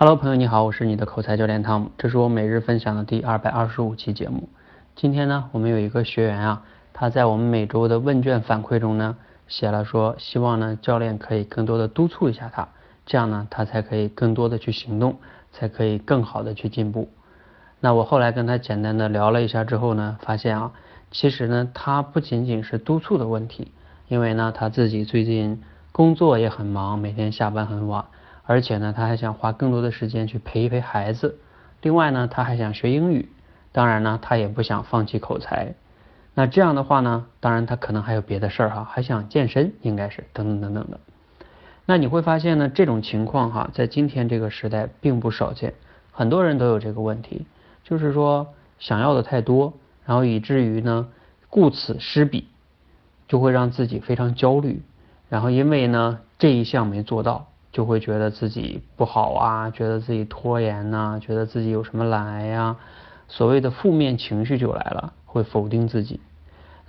Hello，朋友你好，我是你的口才教练汤姆，这是我每日分享的第二百二十五期节目。今天呢，我们有一个学员啊，他在我们每周的问卷反馈中呢，写了说希望呢教练可以更多的督促一下他，这样呢他才可以更多的去行动，才可以更好的去进步。那我后来跟他简单的聊了一下之后呢，发现啊，其实呢他不仅仅是督促的问题，因为呢他自己最近工作也很忙，每天下班很晚，而且呢他还想花更多的时间去陪一陪孩子，另外呢他还想学英语。当然呢，他也不想放弃口才。那这样的话呢，当然他可能还有别的事儿哈，还想健身，应该是等等等等的。那你会发现呢，这种情况哈，在今天这个时代并不少见，很多人都有这个问题，就是说想要的太多，然后以至于呢，顾此失彼，就会让自己非常焦虑。然后因为呢这一项没做到，就会觉得自己不好啊，觉得自己拖延呐，觉得自己有什么懒癌呀。所谓的负面情绪就来了，会否定自己。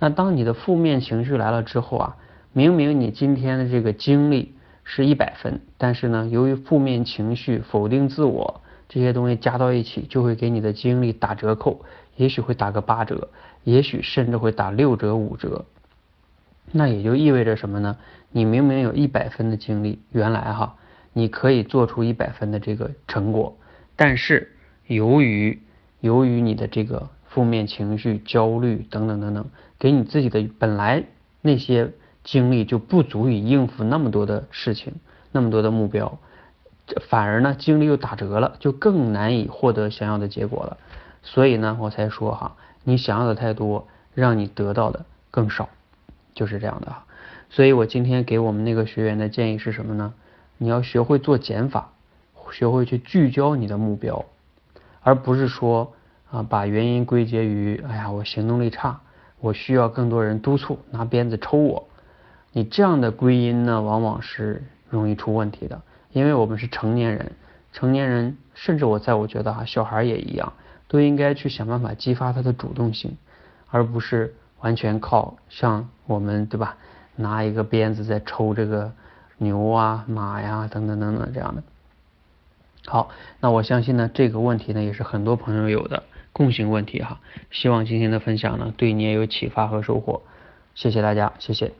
那当你的负面情绪来了之后啊，明明你今天的这个精力是一百分，但是呢，由于负面情绪、否定自我这些东西加到一起，就会给你的精力打折扣，也许会打个八折，也许甚至会打六折、五折。那也就意味着什么呢？你明明有一百分的精力，原来哈，你可以做出一百分的这个成果，但是由于由于你的这个负面情绪、焦虑等等等等，给你自己的本来那些精力就不足以应付那么多的事情、那么多的目标，反而呢精力又打折了，就更难以获得想要的结果了。所以呢，我才说哈，你想要的太多，让你得到的更少，就是这样的哈。所以我今天给我们那个学员的建议是什么呢？你要学会做减法，学会去聚焦你的目标。而不是说啊，把原因归结于哎呀，我行动力差，我需要更多人督促，拿鞭子抽我。你这样的归因呢，往往是容易出问题的，因为我们是成年人，成年人甚至我在我觉得哈，小孩也一样，都应该去想办法激发他的主动性，而不是完全靠像我们对吧，拿一个鞭子在抽这个牛啊、马呀等等等等这样的。好，那我相信呢，这个问题呢也是很多朋友有的共性问题哈。希望今天的分享呢对你也有启发和收获。谢谢大家，谢谢。